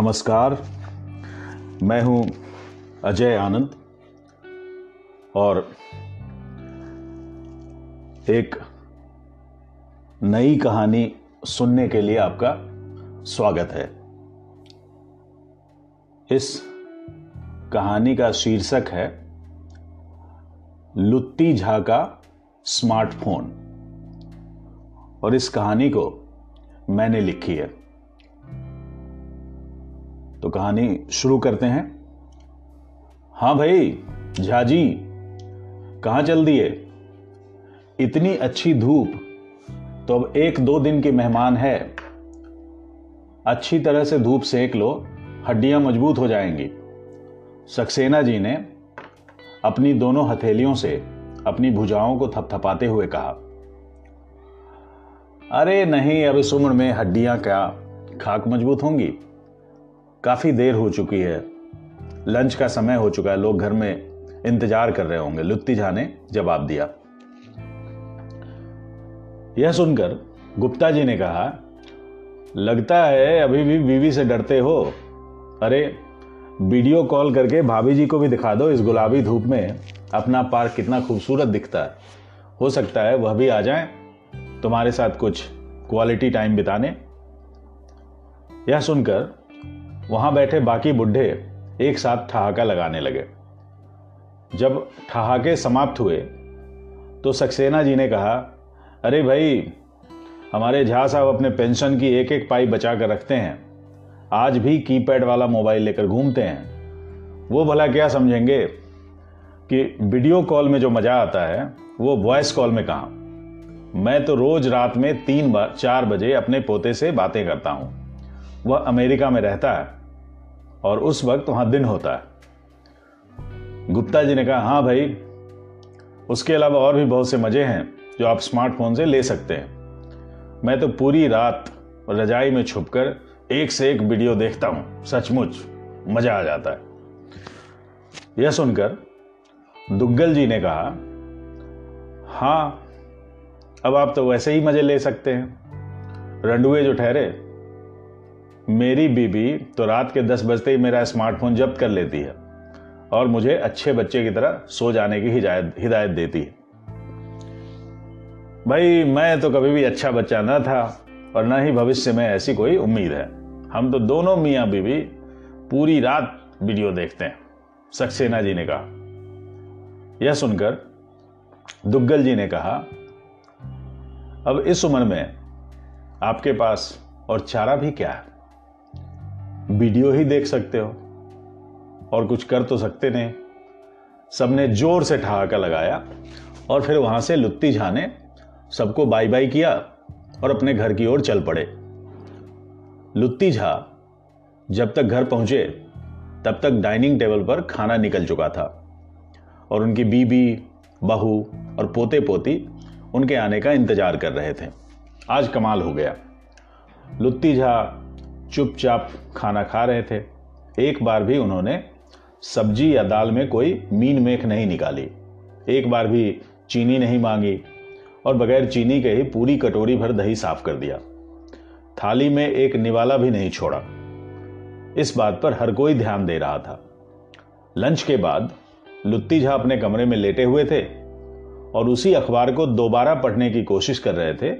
नमस्कार। मैं हूँ अजय आनंद और एक नई कहानी सुनने के लिए आपका स्वागत है। इस कहानी का शीर्षक है, लुत्ती झा का स्मार्टफ़ोन। और इस कहानी को मैंने लिखी है। तो कहानी शुरू करते हैं। हाँ भाई, झाजी, कहाँ चल दिए? इतनी अच्छी धूप तो अब एक दो दिन के मेहमान है। अच्छी तरह से धूप सेक लो, हड्डियाँ मज़बूत हो जाएँगी। सक्सेना जी ने अपनी दोनों हथेलियों से अपनी भुजाओं को थपथपाते हुए कहा, अरे नहीं, अब इस उम्र में हड्डियाँ क्या खाक मज़बूत होंगी? काफ़ी देर हो चुकी है। लंच का समय हो चुका है। लोग घर में इंतज़ार कर रहे होंगे। लुत्ती झा ने जवाब दिया। यह सुनकर गुप्ता जी ने कहा, लगता है अभी भी बीवी से डरते हो। अरे, वीडियो कॉल करके भाभी जी को भी दिखा दो। इस गुलाबी धूप में अपना पार्क कितना खूबसूरत दिखता है। हो सकता है वह भी आ जाए। तुम्हारे साथ कुछ क्वालिटी टाइम बिताने। यह सुनकर वहाँ बैठे बाकी बुढ़े एक साथ ठहाका लगाने लगे। जब ठहाके समाप्त हुए तो सक्सेना जी ने कहा, अरे भाई, हमारे झा साहब अपने पेंशन की एक एक पाई बचा कर रखते हैं। आज भी कीपैड वाला मोबाइल लेकर घूमते हैं। वो भला क्या समझेंगे कि वीडियो कॉल में जो मज़ा आता है, वो वॉइस कॉल में कहा? मैं तो रोज रात में तीन बार चार बजे अपने पोते से बातें करता हूँ। वह अमेरिका में रहता है। और उस वक्त वहाँ दिन होता है। गुप्ता जी ने कहा हाँ भाई, उसके अलावा और भी बहुत से मज़े हैं जो आप स्मार्टफ़ोन से ले सकते हैं। मैं तो पूरी रात रजाई में छुपकर एक से एक वीडियो देखता हूँ। सचमुच मज़ा आ जाता है। यह सुनकर दुग्गल जी ने कहा, हाँ, अब आप तो वैसे ही मज़े ले सकते हैं। रंडुए जो ठहरे मेरी बीबी तो रात के दस बजते ही मेरा स्मार्टफ़ोन जब्त कर लेती है और मुझे अच्छे बच्चे की तरह सो जाने की हिदायत देती है। भाई, मैं तो कभी भी अच्छा बच्चा न था और न ही भविष्य में ऐसी कोई उम्मीद है। हम तो दोनों मियाँ बीबी पूरी रात वीडियो देखते हैं, सक्सेना जी ने कहा। यह सुनकर दुग्गल जी ने कहा, अब इस उम्र में आपके पास और चारा भी क्या है? वीडियो ही देख सकते हो। और कुछ कर तो सकते नहीं। सबने ज़ोर से ठहाका लगाया और फिर वहाँ से लुत्ती झा ने सबको बाई बाई किया और अपने घर की ओर चल पड़े। लुत्ती झा जब तक घर पहुँचे, तब तक डाइनिंग टेबल पर खाना निकल चुका था और उनकी बीबी, बहू और पोते पोती उनके आने का इंतज़ार कर रहे थे। आज कमाल हो गया। लुत्ती झा चुपचाप खाना खा रहे थे। एक बार भी उन्होंने सब्ज़ी या दाल में कोई मीन मेख नहीं निकाली। एक बार भी चीनी नहीं मांगी और बगैर चीनी के ही पूरी कटोरी भर दही साफ़ कर दिया। थाली में एक निवाला भी नहीं छोड़ा। इस बात पर हर कोई ध्यान दे रहा था। लंच के बाद लुत्ती झा अपने कमरे में लेटे हुए थे और उसी अखबार को दोबारा पढ़ने की कोशिश कर रहे थे,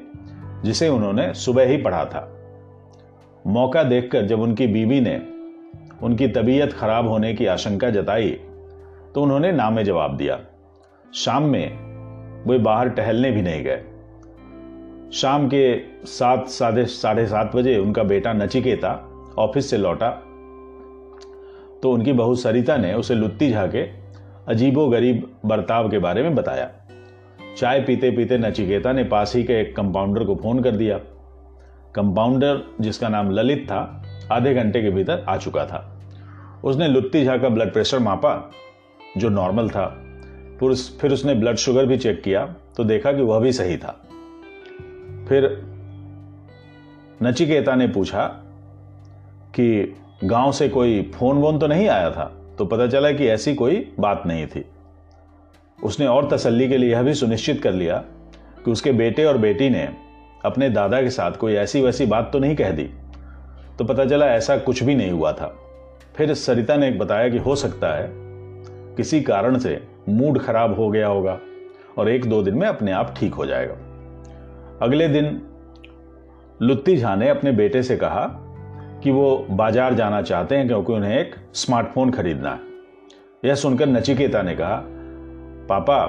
जिसे उन्होंने सुबह ही पढ़ा था। मौका देखकर जब उनकी बीवी ने उनकी तबीयत खराब होने की आशंका जताई तो उन्होंने नामे जवाब दिया। शाम में वे बाहर टहलने भी नहीं गए। शाम के सात, साढ़े साढ़े सात बजे उनका बेटा नचिकेता ऑफ़िस से लौटा तो उनकी बहू सरिता ने उसे लुत्ती झाके अजीबो गरीब बर्ताव के बारे में बताया। चाय पीते पीते नचिकेता ने पास ही के एक कंपाउंडर को फ़ोन कर दिया। कंपाउंडर जिसका नाम ललित था, आधे घंटे के भीतर आ चुका था। उसने लुत्ती झा का ब्लड प्रेशर मापा, जो नॉर्मल था। फिर उसने ब्लड शुगर भी चेक किया तो देखा कि वह भी सही था। फिर नचिकेता ने पूछा कि गाँव से कोई फ़ोन वोन तो नहीं आया था? तो पता चला कि ऐसी कोई बात नहीं थी। उसने और तसल्ली के लिए यह भी सुनिश्चित कर लिया कि उसके बेटे और बेटी ने अपने दादा के साथ कोई ऐसी वैसी बात तो नहीं कह दी। तो पता चला ऐसा कुछ भी नहीं हुआ था। फिर सरिता ने बताया कि हो सकता है, किसी कारण से मूड खराब हो गया होगा और एक दो दिन में अपने आप ठीक हो जाएगा। अगले दिन लुत्ती झा ने अपने बेटे से कहा कि वो बाज़ार जाना चाहते हैं क्योंकि उन्हें एक स्मार्टफ़ोन खरीदना है। यह सुनकर नचिकेता ने कहा, पापा,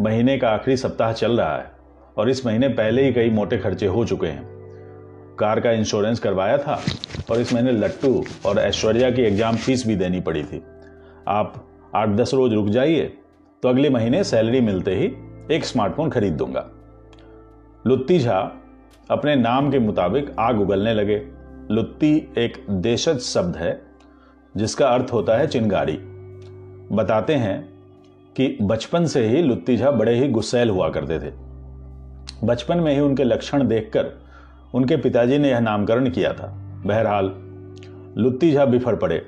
महीने का आखिरी सप्ताह चल रहा है। और इस महीने पहले ही कई मोटे खर्चे हो चुके हैं। कार का इंश्योरेंस करवाया था और इस महीने लट्टू और ऐश्वर्या की एग्ज़ाम फ़ीस भी देनी पड़ी थी। आप आठ दस रोज रुक जाइए तो अगले महीने सैलरी मिलते ही एक स्मार्टफ़ोन खरीद दूँगा। लुत्ती झा अपने नाम के मुताबिक आग उगलने लगे। लुत्ती एक देशज शब्द है, जिसका अर्थ होता है चिंगारी। बताते हैं कि बचपन से ही लुत्ती झा बड़े ही गुस्सैल हुआ करते थे। बचपन में ही उनके लक्षण देखकर उनके पिताजी ने यह नामकरण किया था। बहरहाल, लुत्ती झा बिफर पड़े।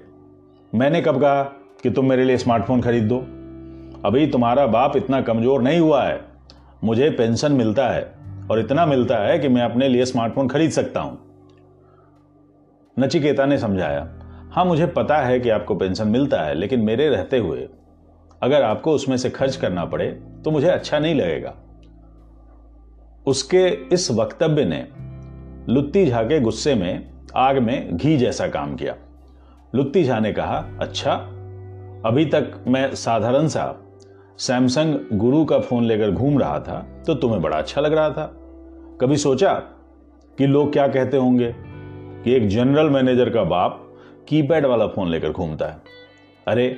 मैंने कब कहा कि तुम मेरे लिए स्मार्टफ़ोन खरीद दो? अभी तुम्हारा बाप इतना कमज़ोर नहीं हुआ है। मुझे पेंशन मिलता है और इतना मिलता है कि मैं अपने लिए स्मार्टफ़ोन खरीद सकता हूँ। नचिकेता ने समझाया हाँ मुझे पता है कि आपको पेंशन मिलता है, लेकिन मेरे रहते हुए अगर आपको उसमें से खर्च करना पड़े तो मुझे अच्छा नहीं लगेगा। उसके इस वक्तव्य ने लुत्ती झा के गुस्से में, आग में घी जैसा काम किया। लुत्ती झा ने कहा अच्छा अभी तक मैं साधारण सा सैमसंग गुरु का फ़ोन लेकर घूम रहा था तो तुम्हें बड़ा अच्छा लग रहा था। कभी सोचा कि लोग क्या कहते होंगे? कि एक जनरल मैनेजर का बाप कीपैड वाला फ़ोन लेकर घूमता है। अरे,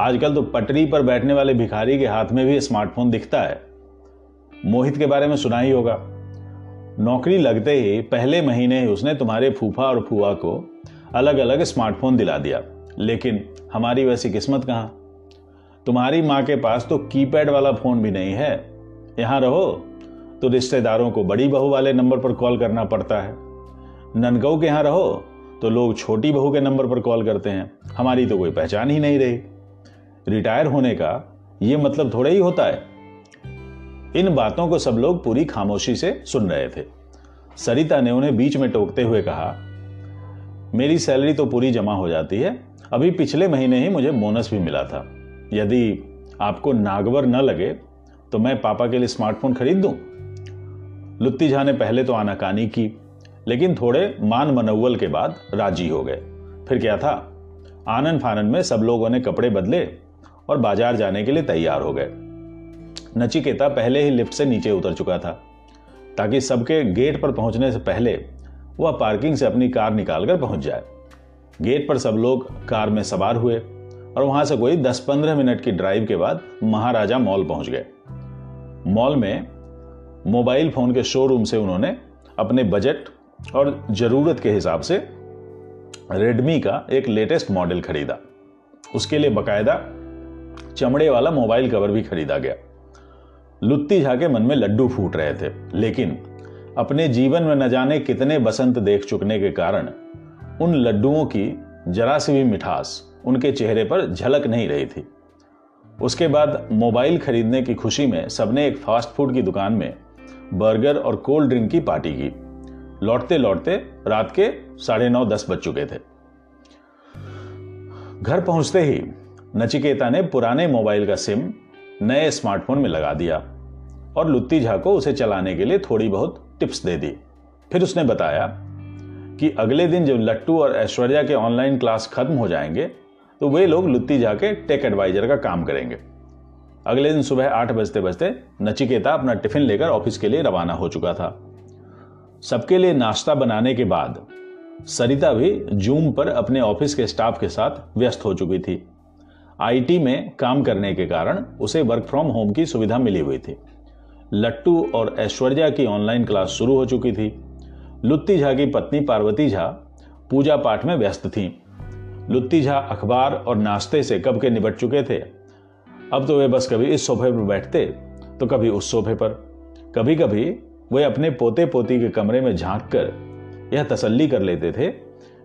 आजकल तो पटरी पर बैठने वाले भिखारी के हाथ में भी स्मार्टफ़ोन दिखता है। मोहित के बारे में सुना ही होगा। नौकरी लगते ही पहले महीने ही उसने तुम्हारे फूफा और फुआ को अलग अलग स्मार्टफ़ोन दिला दिया। लेकिन हमारी वैसी किस्मत कहाँ? तुम्हारी माँ के पास तो कीपैड वाला फ़ोन भी नहीं है। यहाँ रहो तो रिश्तेदारों को बड़ी बहू वाले नंबर पर कॉल करना पड़ता है। ननकऊ के यहाँ रहो तो लोग छोटी बहू के नंबर पर कॉल करते हैं। हमारी तो कोई पहचान ही नहीं रही। रिटायर होने का यह मतलब थोड़ा ही होता है। इन बातों को सब लोग पूरी खामोशी से सुन रहे थे। सरिता ने उन्हें बीच में टोकते हुए कहा, मेरी सैलरी तो पूरी जमा हो जाती है। अभी पिछले महीने ही मुझे बोनस भी मिला था। यदि आपको नागवर न लगे तो मैं पापा के लिए स्मार्टफ़ोन खरीद? दूँ लुत्ती झा ने पहले तो आनाकानी की, लेकिन थोड़े मान मनोवल के बाद राज़ी हो गए। फिर क्या था? आनंद फानंद में सब लोगों ने कपड़े बदले और बाज़ार जाने के लिए तैयार हो गए। नचिकेता पहले ही लिफ्ट से नीचे उतर चुका था, ताकि सबके गेट पर पहुँचने से पहले वह पार्किंग से अपनी कार निकालकर पहुँच जाए। गेट पर सब लोग कार में सवार हुए और वहाँ से कोई 10-15 मिनट की ड्राइव के बाद महाराजा मॉल पहुँच गए। मॉल में मोबाइल फ़ोन के शोरूम से उन्होंने अपने बजट और ज़रूरत के हिसाब से रेडमी का एक लेटेस्ट मॉडल खरीदा। उसके लिए बकायदा चमड़े वाला मोबाइल कवर भी खरीदा गया। लुत्ती झा के मन में लड्डू फूट रहे थे, लेकिन अपने जीवन में न जाने कितने बसंत देख चुकने के कारण उन लड्डुओं की जरा सी भी मिठास उनके चेहरे पर झलक नहीं रही थी। उसके बाद मोबाइल खरीदने की खुशी में सबने एक फास्ट फ़ूड की दुकान में बर्गर और कोल्ड ड्रिंक की पार्टी की। लौटते लौटते रात के साढ़े नौ दस बज चुके थे। घर पहुँचते ही नचिकेता ने पुराने मोबाइल का सिम नए स्मार्टफ़ोन में लगा दिया। और लुत्ती झा को उसे चलाने के लिए थोड़ी बहुत टिप्स दे दी। फिर उसने बताया कि अगले दिन जब लट्टू और ऐश्वर्या के ऑनलाइन क्लास खत्म हो जाएँगे तो वे लोग लुत्ती झा के टेक एडवाइजर का काम करेंगे। अगले दिन सुबह आठ बजते बजते नचिकेता अपना टिफ़िन लेकर ऑफ़िस के लिए रवाना हो चुका था। सबके लिए नाश्ता बनाने के बाद सरिता भी जूम पर अपने ऑफ़िस के स्टाफ के साथ व्यस्त हो चुकी थी। आईटी में काम करने के कारण उसे वर्क फ्रॉम होम की सुविधा मिली हुई थी। लट्टू और ऐश्वर्या की ऑनलाइन क्लास शुरू हो चुकी थी। लुत्ती झा की पत्नी पार्वती झा पूजा पाठ में व्यस्त थी। लुत्ती झा अखबार और नाश्ते से कब के निपट चुके थे? अब तो वे बस कभी इस सोफे पर बैठते तो कभी उस सोफे पर। कभी कभी वे अपने पोते पोती के कमरे में झाँक कर यह तसल्ली कर लेते थे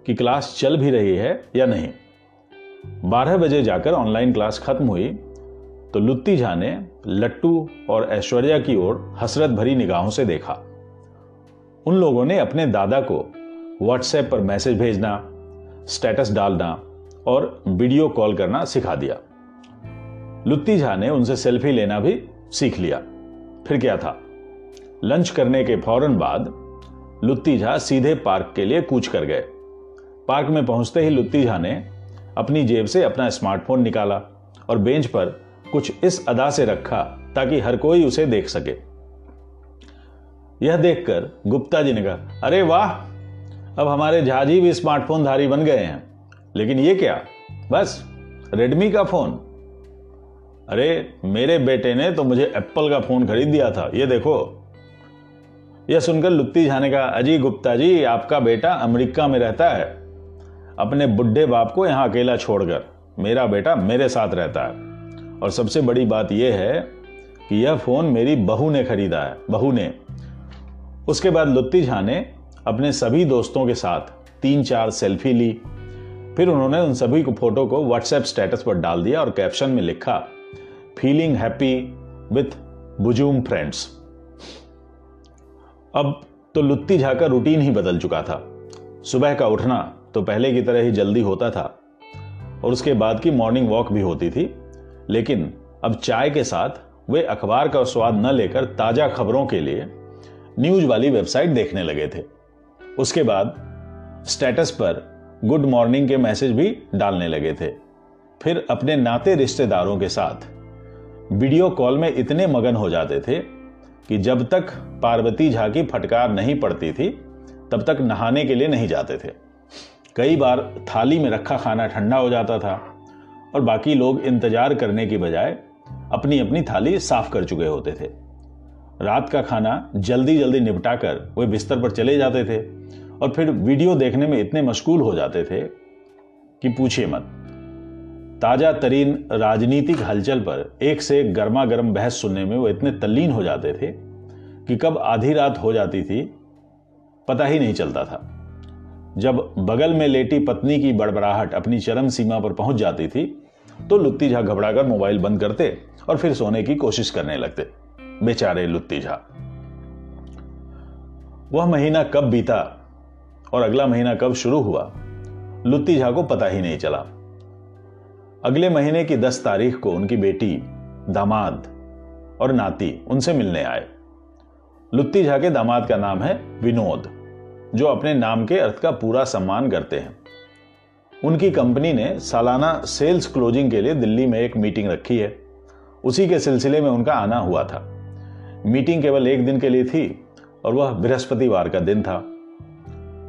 कि क्लास चल भी रही है या नहीं। बारह बजे जाकर ऑनलाइन क्लास खत्म हुई तो लुत्ती झा ने लट्टू और ऐश्वर्या की ओर हसरत भरी निगाहों से देखा। उन लोगों ने अपने दादा को व्हाट्सएप पर मैसेज भेजना, स्टेटस डालना और वीडियो कॉल करना सिखा दिया। लुत्ती झा ने उनसे सेल्फी लेना भी सीख लिया। फिर क्या था? लंच करने के फ़ौरन बाद लुत्ती झा सीधे पार्क के लिए कूच कर गए। पार्क में पहुँचते ही लुत्ती झा ने अपनी जेब से अपना स्मार्टफ़ोन निकाला और बेंच पर कुछ इस अदा से रखा ताकि हर कोई उसे देख सके। यह देखकर गुप्ता जी ने कहा, अरे वाह, अब हमारे झाजी भी स्मार्टफ़ोन धारी बन गए हैं। लेकिन ये क्या? बस रेडमी का फ़ोन। अरे, मेरे बेटे ने तो मुझे एप्पल का फ़ोन खरीद दिया था, ये देखो। यह सुनकर लुत्ती झाने का अजी गुप्ता जी, आपका बेटा अमेरिका में रहता है। अपने बुढ़े बाप को यहाँ अकेला छोड़कर, मेरा बेटा मेरे साथ रहता है। और सबसे बड़ी बात यह है कि यह फ़ोन मेरी बहू ने खरीदा है, बहू ने। उसके बाद लुत्ती झा ने अपने सभी दोस्तों के साथ तीन चार सेल्फी ली। फिर उन्होंने उन सभी को फ़ोटो को व्हाट्सएप स्टेटस पर डाल दिया और कैप्शन में लिखा feeling happy with bosom friends अब तो लुत्ती झा का रूटीन ही बदल चुका था। सुबह का उठना तो पहले की तरह ही जल्दी होता था और उसके बाद की मॉर्निंग वॉक भी होती थी। लेकिन अब चाय के साथ वे अखबार का स्वाद न लेकर ताज़ा खबरों के लिए न्यूज़ वाली वेबसाइट देखने लगे थे। उसके बाद स्टेटस पर गुड मॉर्निंग के मैसेज भी डालने लगे थे। फिर अपने नाते रिश्तेदारों के साथ वीडियो कॉल में इतने मगन हो जाते थे कि जब तक पार्वती झा की फटकार नहीं पड़ती थी, तब तक नहाने के लिए नहीं जाते थे। कई बार थाली में रखा खाना ठंडा हो जाता था। और बाकी लोग इंतज़ार करने की बजाय अपनी अपनी थाली साफ़ कर चुके होते थे। रात का खाना जल्दी जल्दी निपटाकर वे बिस्तर पर चले जाते थे और फिर वीडियो देखने में इतने मशगूल हो जाते थे कि पूछिए मत। ताज़ा तरीन राजनीतिक हलचल पर एक से एक गर्मा गर्म बहस सुनने में वो इतने तल्लीन हो जाते थे कि कब आधी रात हो जाती थी, पता ही नहीं चलता था। जब बगल में लेटी पत्नी की बड़बड़ाहट अपनी चरम सीमा पर पहुँच जाती थी तो लुत्ती झा घबराकर मोबाइल बंद करते और फिर सोने की कोशिश करने लगते। बेचारे लुत्ती झा। वह महीना कब बीता और अगला महीना कब शुरू हुआ, लुत्ती झा को पता ही नहीं चला। अगले महीने की दस तारीख को उनकी बेटी, दामाद और नाती उनसे मिलने आए। लुत्ती झा के दामाद का नाम है विनोद, जो अपने नाम के अर्थ का पूरा सम्मान करते हैं। उनकी कंपनी ने सालाना सेल्स क्लोजिंग के लिए दिल्ली में एक मीटिंग रखी है। उसी के सिलसिले में उनका आना हुआ था। मीटिंग केवल एक दिन के लिए थी और वह बृहस्पतिवार का दिन था।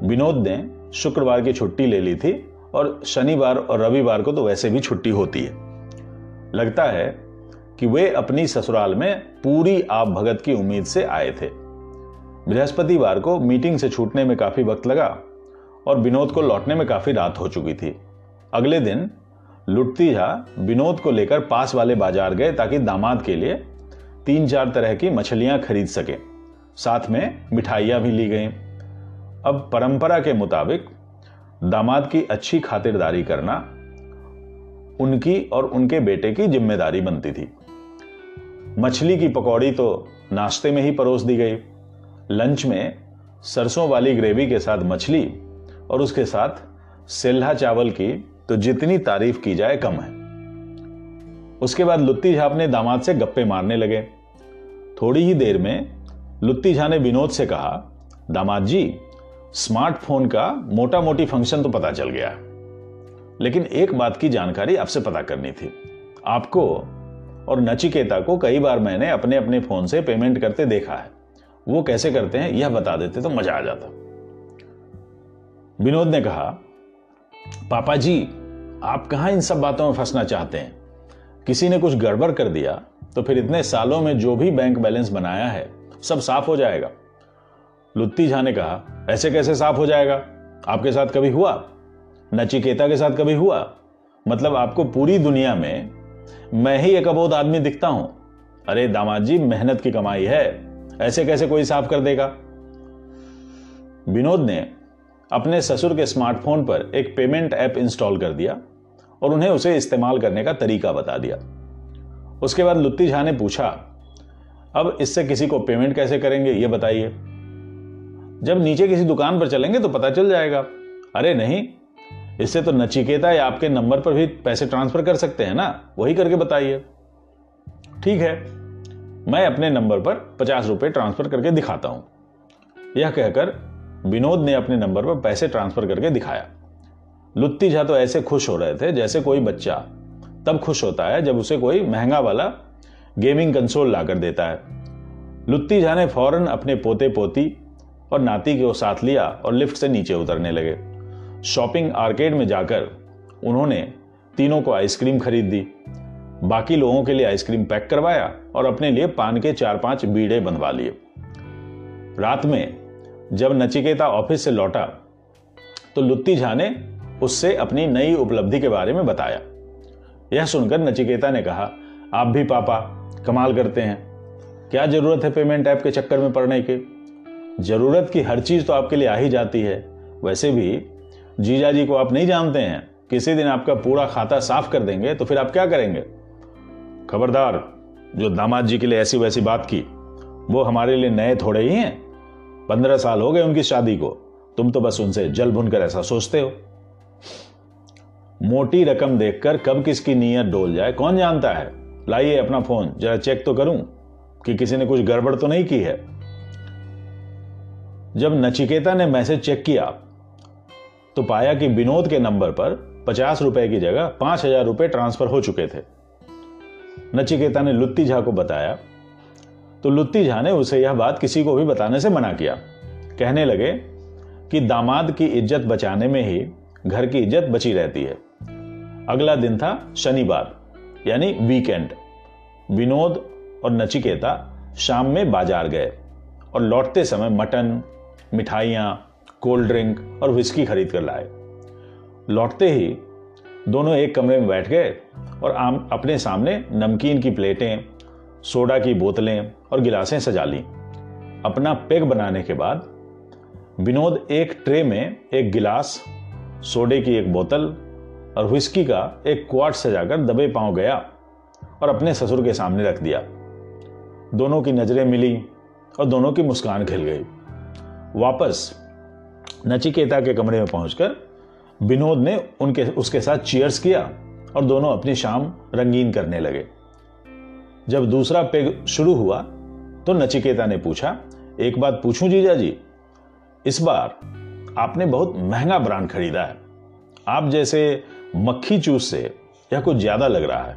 विनोद ने शुक्रवार की छुट्टी ले ली थी और शनिवार और रविवार को तो वैसे भी छुट्टी होती है। लगता है कि वे अपनी ससुराल में पूरी आप भगत की उम्मीद से आए थे। बृहस्पतिवार को मीटिंग से छूटने में काफ़ी वक्त लगा और विनोद को लौटने में काफ़ी रात हो चुकी थी। अगले दिन, लुटती झा विनोद को लेकर पास वाले बाज़ार गए ताकि दामाद के लिए तीन चार तरह की मछलियाँ खरीद सके। साथ में मिठाइयाँ भी ली गईं। अब परंपरा के मुताबिक दामाद की अच्छी खातिरदारी करना उनकी और उनके बेटे की ज़िम्मेदारी बनती थी। मछली की पकौड़ी तो नाश्ते में ही परोस दी गई। लंच में सरसों वाली ग्रेवी के साथ मछली और उसके साथ सेल्हा चावल की तो जितनी तारीफ़ की जाए कम है। उसके बाद लुत्ती झा अपने दामाद से गप्पे मारने लगे। थोड़ी ही देर में लुत्ती झा ने विनोद से कहा, दामाद जी, स्मार्टफ़ोन का मोटा मोटी फ़ंक्शन तो पता चल गया लेकिन एक बात की जानकारी आपसे पता करनी थी। आपको और नचिकेता को कई बार मैंने अपने अपने फ़ोन से पेमेंट करते देखा है। वो कैसे करते हैं, यह बता देते तो मज़ा आ जाता। विनोद ने कहा, पापा जी, आप कहाँ इन सब बातों में फंसना चाहते हैं? किसी ने कुछ गड़बड़ कर दिया तो फिर इतने सालों में जो भी बैंक बैलेंस बनाया है, सब साफ़ हो जाएगा। लुत्ती झा ने कहा, ऐसे कैसे साफ़ हो जाएगा? आपके साथ कभी हुआ? नचिकेता के साथ कभी हुआ? मतलब आपको पूरी दुनिया में मैं ही एक अबोध आदमी दिखता हूँ। अरे दामाद जी, मेहनत की कमाई है, ऐसे कैसे कोई साफ़ कर देगा? विनोद ने अपने ससुर के स्मार्टफ़ोन पर एक पेमेंट ऐप इंस्टॉल कर दिया और उन्हें उसे इस्तेमाल करने का तरीका बता दिया। उसके बाद लुत्ती झा ने पूछा, अब इससे किसी को पेमेंट कैसे करेंगे यह बताइए? जब नीचे किसी दुकान पर चलेंगे तो पता चल जाएगा। अरे नहीं, इससे तो नचिकेता या आपके नंबर पर भी पैसे ट्रांसफ़र कर सकते हैं ना? वही करके बताइए। ठीक है, मैं अपने नंबर पर पचास रुपए ट्रांसफ़र करके दिखाता हूँ। यह कहकर विनोद ने अपने नंबर पर पैसे ट्रांसफ़र करके दिखाया। लुत्ती झा तो ऐसे खुश हो रहे थे जैसे कोई बच्चा। तब खुश होता है जब उसे कोई महँगा वाला गेमिंग कंसोल लाकर देता है। लुत्ती झा ने फ़ौरन अपने पोते पोती और नाती को साथ लिया और लिफ्ट से नीचे उतरने लगे। शॉपिंग आर्केड में जाकर उन्होंने तीनों को आइसक्रीम खरीद दी। बाकी लोगों के लिए आइसक्रीम पैक करवाया और अपने लिए पान के चार पाँच बीड़े बनवा लिए। रात में जब नचिकेता ऑफ़िस से लौटा तो लुत्ती झा ने उससे अपनी नई उपलब्धि के बारे में बताया। यह सुनकर नचिकेता ने कहा, आप भी पापा, कमाल करते हैं। क्या ज़रूरत है पेमेंट ऐप के चक्कर में पड़ने की? ज़रूरत की हर चीज़ तो आपके लिए आ ही जाती है। वैसे भी, जीजा जी को आप नहीं जानते हैं। किसी दिन आपका पूरा खाता साफ़ कर देंगे तो फिर आप क्या करेंगे? खबरदार, जो दामाद जी के लिए ऐसी वैसी बात की, वो हमारे लिए नए थोड़े ही हैं। पंद्रह साल हो गए उनकी शादी को। तुम तो बस उनसे जल भुनकर ऐसा सोचते हो। मोटी रकम देखकर कब किसकी नीयत डोल जाए, कौन जानता है? लाइए अपना फ़ोन, जरा चेक तो करूँ कि किसी ने कुछ गड़बड़ तो नहीं की है। जब नचिकेता ने मैसेज चेक किया तो पाया कि विनोद के नंबर पर पचास रुपए की जगह पाँच हज़ार रुपए ट्रांसफ़र हो चुके थे। नचिकेता ने लुत्ती झा को बताया तो लुत्ती झा ने उसे यह बात किसी को भी बताने से मना किया। कहने लगे कि दामाद की इज़्ज़त बचाने में ही घर की इज़्ज़त बची रहती है। अगला दिन था शनिवार, यानी वीकेंड। विनोद और नचिकेता शाम में बाज़ार गए और लौटते समय मटन, मिठाइयाँ, कोल्ड ड्रिंक और विस्की खरीद कर लाए। लौटते ही दोनों एक कमरे में बैठ गए और आम, अपने सामने नमकीन की प्लेटें सोडा की बोतलें और गिलासें सजा ली। अपना पेग बनाने के बाद विनोद एक ट्रे में एक गिलास, सोडे की एक बोतल और विस्की का एक क्वाट सजाकर दबे पाँव गया और अपने ससुर के सामने रख दिया। दोनों की नज़रें मिली और दोनों की मुस्कान खिल गई। वापस नचिकेता के कमरे में पहुंचकर विनोद ने उनके, उसके साथ चीयर्स किया और दोनों अपनी शाम रंगीन करने लगे। जब दूसरा पेग शुरू हुआ तो नचिकेता ने पूछा, एक बात पूछूँ जीजा जी? इस बार आपने बहुत महँगा ब्रांड खरीदा है। आप जैसे मक्खी चूस से यह कुछ ज़्यादा लग रहा है।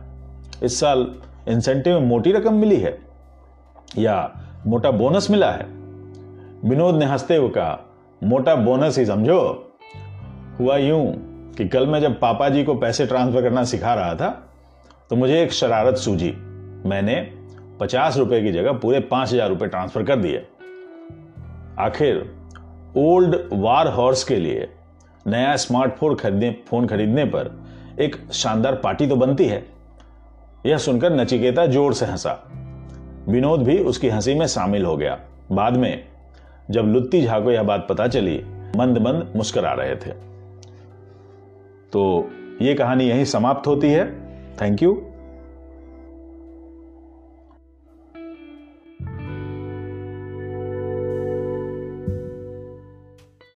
इस साल इंसेंटिव में मोटी रकम मिली है या मोटा बोनस मिला है? विनोद ने हँसते हुए कहा, मोटा बोनस ही समझो। हुआ यूँ कि कल मैं जब पापा जी को पैसे ट्रांसफ़र करना सिखा रहा था तो मुझे एक शरारत सूझी। मैंने पचास रुपए की जगह पूरे पाँच हज़ार रुपए ट्रांसफ़र कर दिए। आखिर ओल्ड वार हॉर्स के लिए नया स्मार्टफ़ोन खरीदने, फ़ोन खरीदने पर एक शानदार पार्टी तो बनती है। यह सुनकर नचिकेता ज़ोर से हंसा। विनोद भी उसकी हँसी में शामिल हो गया। बाद में जब लुत्ती झा को यह बात पता चली, मंद मंद मुस्करा रहे थे। तो ये कहानी यहीं समाप्त होती है। Thank you